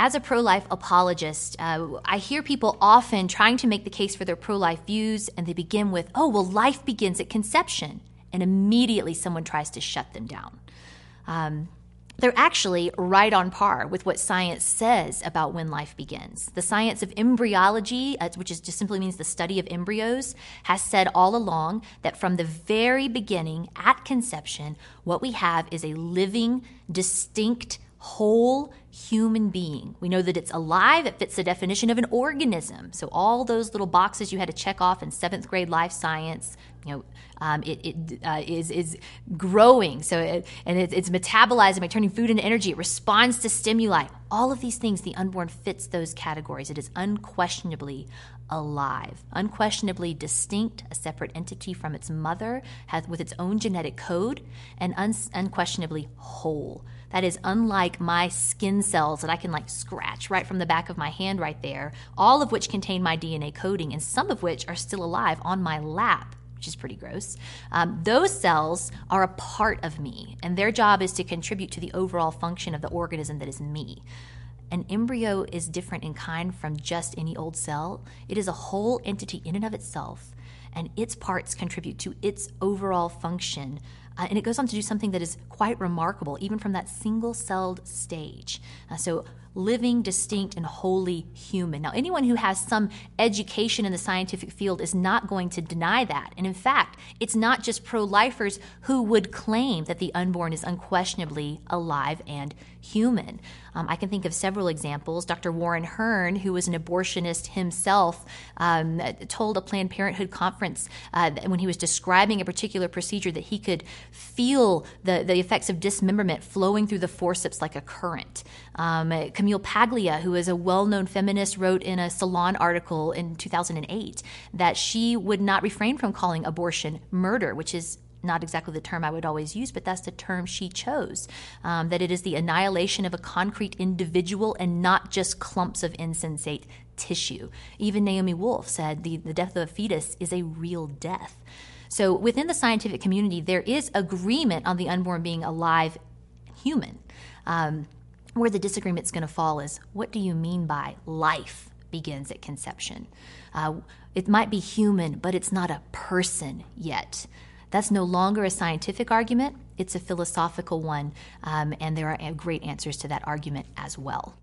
as a pro life apologist, uh, I hear people often trying to make the case for their pro life views, and they begin with, oh, well, life begins at conception. And immediately someone tries to shut them down. Um, they're actually right on par with what science says about when life begins. The science of embryology, uh, which is just simply means the study of embryos, has said all along that from the very beginning, at conception, what we have is a living, distinct, whole human being. We know that it's alive, it fits the definition of an organism. So, all those little boxes you had to check off in seventh grade life science, you know, um, it, it uh, is is growing. So it, and it, it's metabolizing by turning food into energy. It responds to stimuli. All of these things, the unborn fits those categories. It is unquestionably alive, unquestionably distinct, a separate entity from its mother, has with its own genetic code, and un- unquestionably whole. That is unlike my skin cells that I can like scratch right from the back of my hand right there, all of which contain my DNA coding, and some of which are still alive on my lap which is pretty gross. Um, those cells are a part of me, and their job is to contribute to the overall function of the organism that is me. An embryo is different in kind from just any old cell. It is a whole entity in and of itself, and its parts contribute to its overall function. Uh, and it goes on to do something that is quite remarkable, even from that single celled stage. Uh, so, living, distinct, and wholly human. Now, anyone who has some education in the scientific field is not going to deny that. And in fact, it's not just pro lifers who would claim that the unborn is unquestionably alive and human. Um, I can think of several examples. Dr. Warren Hern, who was an abortionist himself, um, told a Planned Parenthood conference uh, when he was describing a particular procedure that he could feel the, the effects of dismemberment flowing through the forceps like a current. Um, Camille Paglia, who is a well known feminist, wrote in a Salon article in 2008 that she would not refrain from calling abortion murder, which is not exactly the term I would always use, but that's the term she chose. Um, that it is the annihilation of a concrete individual and not just clumps of insensate tissue. Even Naomi Wolf said the, the death of a fetus is a real death. So within the scientific community, there is agreement on the unborn being alive human. Um, where the disagreement's going to fall is what do you mean by life begins at conception? Uh, it might be human, but it's not a person yet. That's no longer a scientific argument, it's a philosophical one, um, and there are great answers to that argument as well.